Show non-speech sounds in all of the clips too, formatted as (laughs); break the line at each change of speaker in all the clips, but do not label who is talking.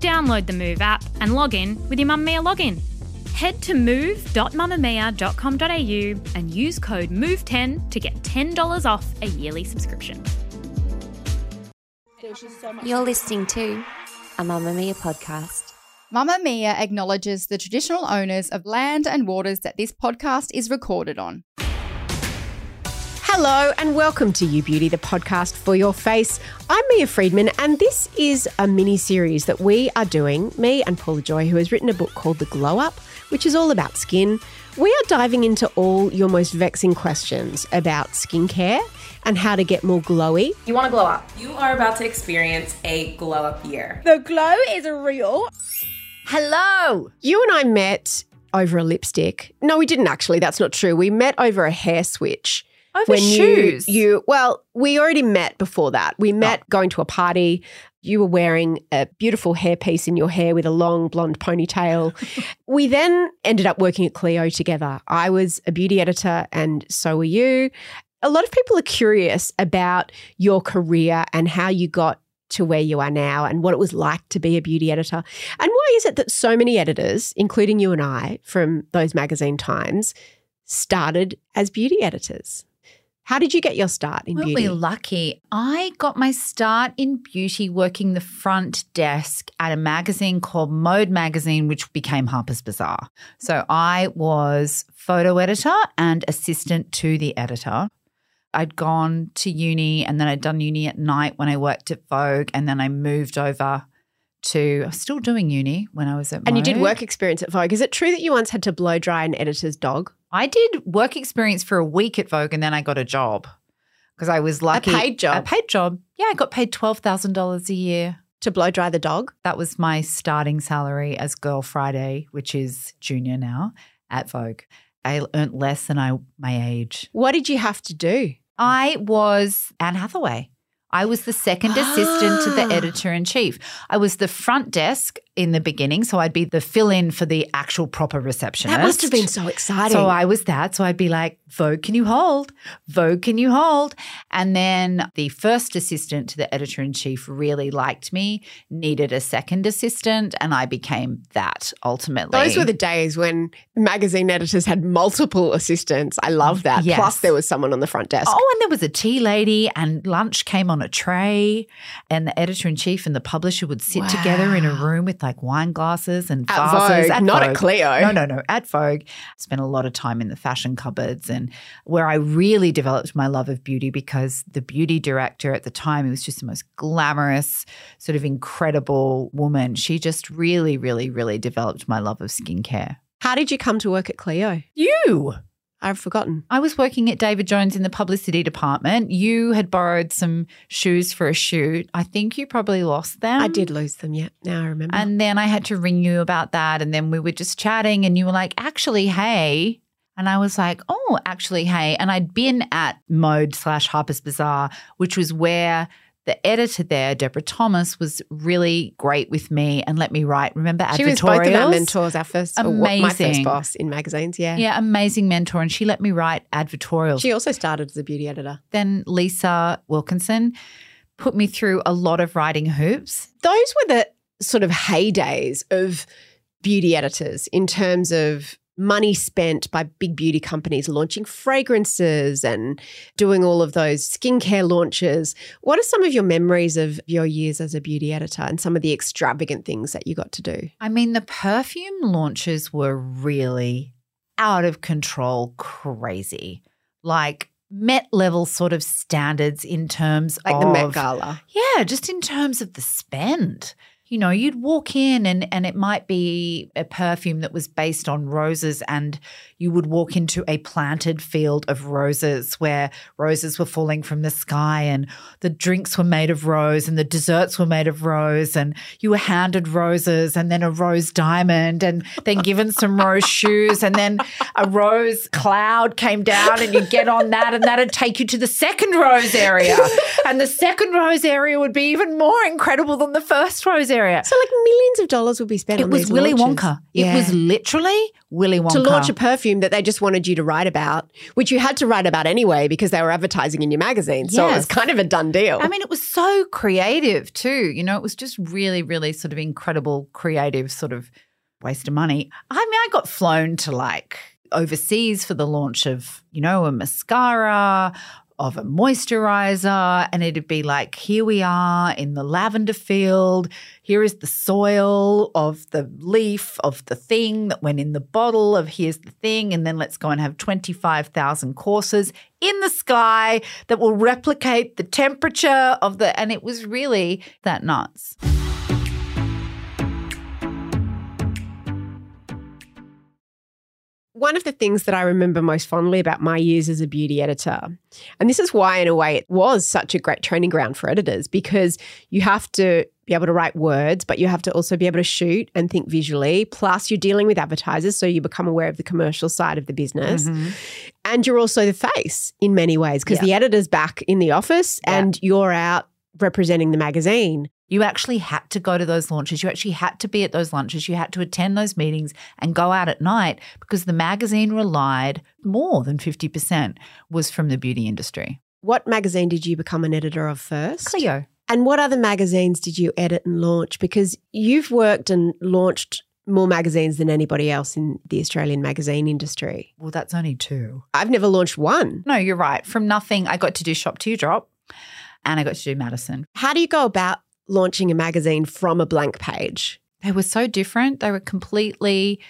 Download the Move app and log in with your Mamamia login. Head to move.mamamia.com.au and use code MOVE10 to get $10 off a yearly subscription.
You're listening to a Mamamia podcast.
Mamamia acknowledges the traditional owners of land and waters that this podcast is recorded on.
Hello and welcome to You Beauty, the podcast for your face. I'm Mia Freedman, and this is a mini series that we are doing. Me and Paula Joye, who has written a book called The Glow Up, which is all about skin. We are diving into all your most vexing questions about skincare and how to get more glowy.
You want to glow up. You are about to experience a glow up year.
The glow is real.
Hello. You and I met over a lipstick. No, we didn't actually. That's not true. We met over a hair switch.
Over shoes.
You, you well, we already met before that. We oh. met going to a party. You were wearing a beautiful hairpiece in your hair with a long blonde ponytail. (laughs) we then ended up working at Cleo together. I was a beauty editor, and so were you. A lot of people are curious about your career and how you got to where you are now and what it was like to be a beauty editor. And why is it that so many editors, including you and I from those magazine times, started as beauty editors? How did you get your start in
Weren't
beauty?
we lucky? I got my start in beauty working the front desk at a magazine called Mode Magazine, which became Harper's Bazaar. So I was photo editor and assistant to the editor. I'd gone to uni and then I'd done uni at night when I worked at Vogue. And then I moved over to, I was still doing uni when I was at
and you did work experience at Vogue. Is it true that you once had to blow dry an editor's dog?
I did work experience for a week at Vogue and then I got a job because I was lucky.
A paid job?
A paid job. Yeah, I got paid $12,000 a year.
To blow dry the dog?
That was my starting salary as Girl Friday, which is junior now at Vogue. I earned less than I my age.
What did you have to do?
I was Anne Hathaway. I was the second assistant to the (gasps) editor in chief. I was the front desk in the beginning, so I'd be the fill in for the actual proper receptionist.
That must have been so exciting.
So I was that. So I'd be like, Vogue, can you hold? Vogue, can you hold? And then the first assistant to the editor in chief really liked me, needed a second assistant, and I became that ultimately.
Those were the days when magazine editors had multiple assistants. I love that.
Yes.
Plus, there was someone on the front desk.
Oh, and there was a tea lady, and lunch came on a tray, and the editor in chief and the publisher would sit together in a room with like wine glasses and
At
vases.
Vogue, not at Cleo.
No, no, no, at Vogue. Spent a lot of time in the fashion cupboards, and where I really developed my love of beauty because the beauty director at the time, who was just the most glamorous, sort of incredible woman. She just really, really, really developed my love of skincare.
How did you come to work at Cleo?
You.
I've forgotten.
I was working at David Jones in the publicity department. You had borrowed some shoes for a shoot. I think you probably lost them.
I did lose them, yeah. Now I remember.
And then I had to ring you about that. And then we were just chatting, and you were like, actually, hey. And I was like, oh, actually, hey. And I'd been at Mode slash Harper's Bazaar, which was where the editor there, Deborah Thomas, was really great with me and let me write. Remember
she was both of our mentors, our first, what- my first boss in magazines, yeah.
Yeah, amazing mentor. And she let me write advertorials.
She also started as a beauty editor.
then Lisa Wilkinson put me through a lot of writing hoops.
Those were the sort of heydays of beauty editors in terms of money spent by big beauty companies launching fragrances and doing all of those skincare launches. What are some of your memories of your years as a beauty editor and some of the extravagant things that you got to do?
I mean, the perfume launches were really out of control, crazy. Like Met level sort of standards in terms
Like
of
the Met Gala.
Yeah, just in terms of the spend. You know, you'd walk in and and it might be a perfume that was based on roses and you would walk into a planted field of roses where roses were falling from the sky and the drinks were made of rose and the desserts were made of rose and you were handed roses and then a rose diamond and then given some rose (laughs) shoes and then a rose cloud came down and you'd get on that and that'd take you to the second rose area. And the second rose area would be even more incredible than the first rose area
So like millions of dollars would be spent on
it
was
Willy
launches.
Wonka.
Yeah.
It was literally Willy Wonka.
to launch a perfume that they just wanted you to write about, which you had to write about anyway because they were advertising in your magazine. So it was kind of a done deal.
I mean, it was so creative too. You know, it was just really, really sort of incredible, creative sort of waste of money. I mean, I got flown to like overseas for the launch of, you know, a mascara, of a moisturizer, and it'd be like, here we are in the lavender field. Here is the soil of the leaf of the thing that went in the bottle of here's the thing. And then let's go and have 25,000 courses in the sky that will replicate the temperature of the. And it was really that nuts.
One of the things that I remember most fondly about my years as a beauty editor, and this is why, in a way, it was such a great training ground for editors because you have to be able to write words, but you have to also be able to shoot and think visually. Plus, you're dealing with advertisers, so you become aware of the commercial side of the business. Mm-hmm. And you're also the face in many ways because
Yeah.
the editor's back in the office
Yeah.
and you're out representing the magazine.
You actually had to go to those launches. You actually had to be at those lunches. You had to attend those meetings and go out at night because the magazine relied more than 50% was from the beauty industry.
What magazine did you become an editor of first?
Cleo.
And what other magazines did you edit and launch? Because you've worked and launched more magazines than anybody else in the Australian magazine industry.
Well, that's only two.
I've never launched one.
No, you're right. From nothing, I got to do Shop Teardrop and I got to do Madison.
How do you go about launching a magazine from a blank page?
They were so different. They were completely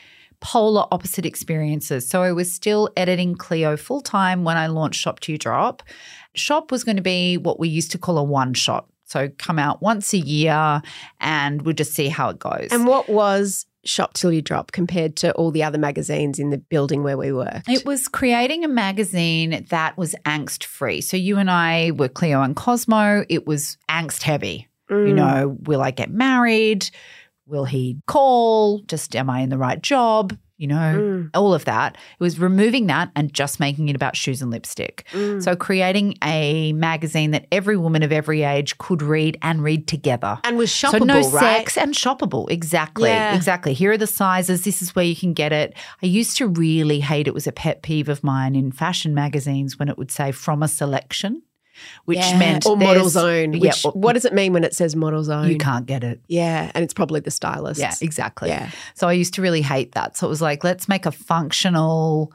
polar opposite experiences. So I was still editing Cleo full time when I launched Shop Teardrop. Shop was going to be what we used to call a one shot. So come out once a year and we'll just see how it goes.
And what was Shop Till You Drop compared to all the other magazines in the building where we worked?
It was creating a magazine that was angst free. So you and I were Cleo and Cosmo. It was angst heavy. You
Mm.
know, will I get married? Will he call? Just am I in the right job? You know,
Mm.
all of that. It was removing that and just making it about shoes and lipstick.
Mm.
So creating a magazine that every woman of every age could read and read together.
and was shoppable,
so no
right?
sex and shoppable. Exactly.
Yeah.
Exactly. Here are the sizes. This is where you can get it. I used to really hate it was a pet peeve of mine in fashion magazines when it would say from a selection, which
Yeah.
meant
or model
there's-
zone.
Yeah,
Which,
or-
what does it mean when it says model zone?
you can't get it.
Yeah, and it's probably the stylist.
Yeah, exactly.
Yeah.
So I used to really hate that. So it was like, let's make a functional,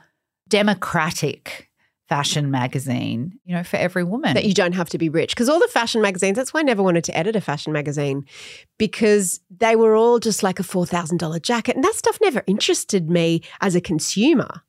democratic fashion magazine, you know, for every woman.
that you don't have to be rich. Because all the fashion magazines, that's why I never wanted to edit a fashion magazine because they were all just like a $4,000 jacket. And that stuff never interested me as a consumer.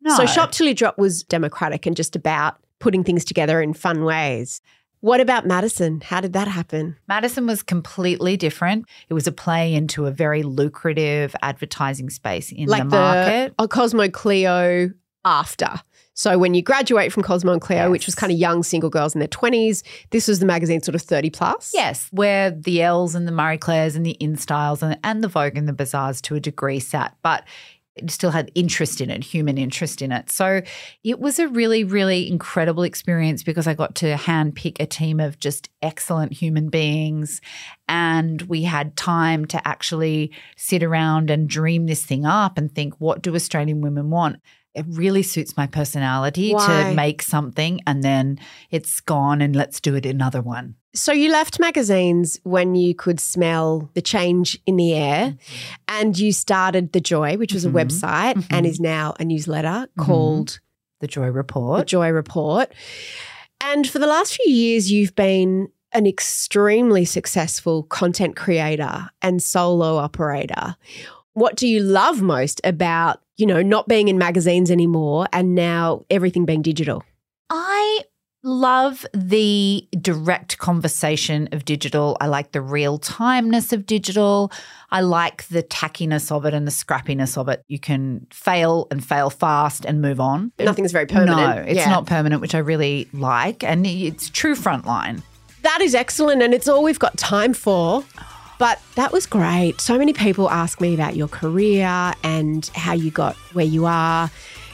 no.
So Shop Till You Drop was democratic and just about putting things together in fun ways. What about Madison? How did that happen?
Madison was completely different. It was a play into a very lucrative advertising space in
like
the market.
a Cosmo Cleo after. So when you graduate from Cosmo and Cleo, which was kind of young single girls in their 20s, this was the magazine sort of 30 plus.
Yes, where the Elles and the Marie Claires and the InStyles and, and the Vogue and the Bazaars to a degree sat, but still had interest in it, human interest in it. So it was a really, really incredible experience because I got to handpick a team of just excellent human beings. And we had time to actually sit around and dream this thing up and think, what do Australian women want? It really suits my personality
Why?
to make something and then it's gone and let's do it another one.
So you left magazines when you could smell the change in the air and you started The Joye, which was
Mhm.
a website and
Mhm.
is now a newsletter
Mhm.
called
The
Joye
Report.
The Joye Report. And for the last few years, you've been an extremely successful content creator and solo operator. What do you love most about, you know, not being in magazines anymore and now everything being digital?
I love the direct conversation of digital. I like the real timeness of digital. I like the tackiness of it and the scrappiness of it. You can fail and fail fast and move on.
Nothing's very permanent.
No, it's
Yeah.
not permanent, which I really like. And it's true frontline.
That is excellent, and it's all we've got time for. But that was great. So many people ask me about your career and how you got where you are.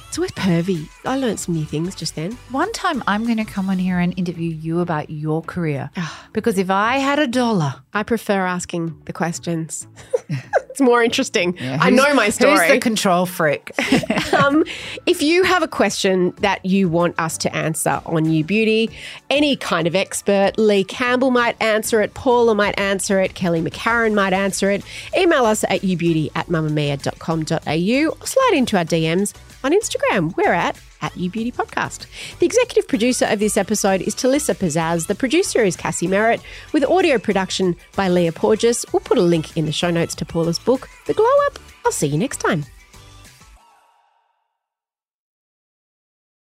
It's always pervy. I learned some new things just then.
One time I'm going to come on here and interview you about your career.
Ah.
Because if I had a dollar,
I prefer asking the questions. (laughs) it's more interesting. I know my story.
Who's the control freak? (laughs)
um, if you have a question that you want us to answer on You Beauty, any kind of expert, Lee Campbell might answer it, Paula might answer it, Kelly McCarran might answer it, email us at youbeauty at mamamia.com.au or slide into our DMs on Instagram. We're at at You Beauty Podcast. The executive producer of this episode is Talissa Bazaz. The producer is Cassie Merritt, with audio production by Leah Porges. We'll put a link in the show notes to Paula's book, The Glow Up. I'll see you next time.